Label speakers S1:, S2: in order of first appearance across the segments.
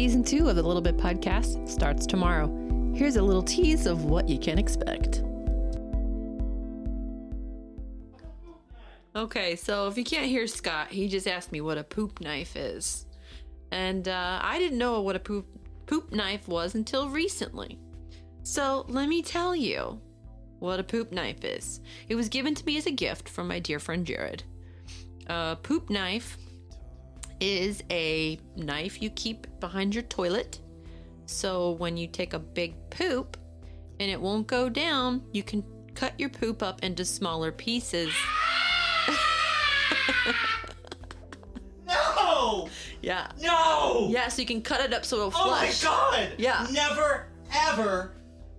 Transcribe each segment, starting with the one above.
S1: Season two of the Little Bit Podcast starts tomorrow. Here's a little tease of what you can expect. Okay, so if you can't hear Scott, he just asked me what a poop knife is. And uh, I didn't know what a poop, poop knife was until recently. So let me tell you what a poop knife is. It was given to me as a gift from my dear friend Jared. A poop knife is a knife you keep behind your toilet. So when you take a big poop and it won't go down, you can cut your poop up into smaller pieces.
S2: No!
S1: Yeah.
S2: No!
S1: Yeah, so you can cut it up so it'll flush.
S2: Oh my god!
S1: Yeah.
S2: Never, ever.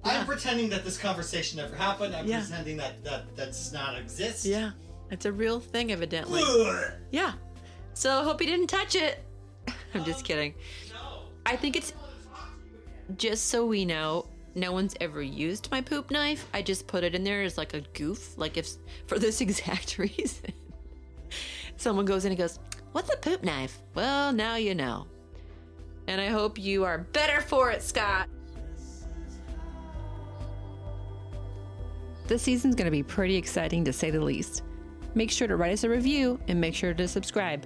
S1: Yeah.
S2: I'm pretending that this conversation never happened. I'm
S1: Yeah.
S2: pretending that that that does not exist.
S1: Yeah, it's a real thing, evidently. Yeah. So I hope you didn't touch it. I'm just kidding. I think it's just so we know, no one's ever used my poop knife. I just put it in there as like a goof, like if for this exact reason. Someone goes in and goes, What's a poop knife? Well, now you know. And I hope you are better for it, Scott. This season's going to be pretty exciting to say the least. Make sure to write us a review and make sure to subscribe,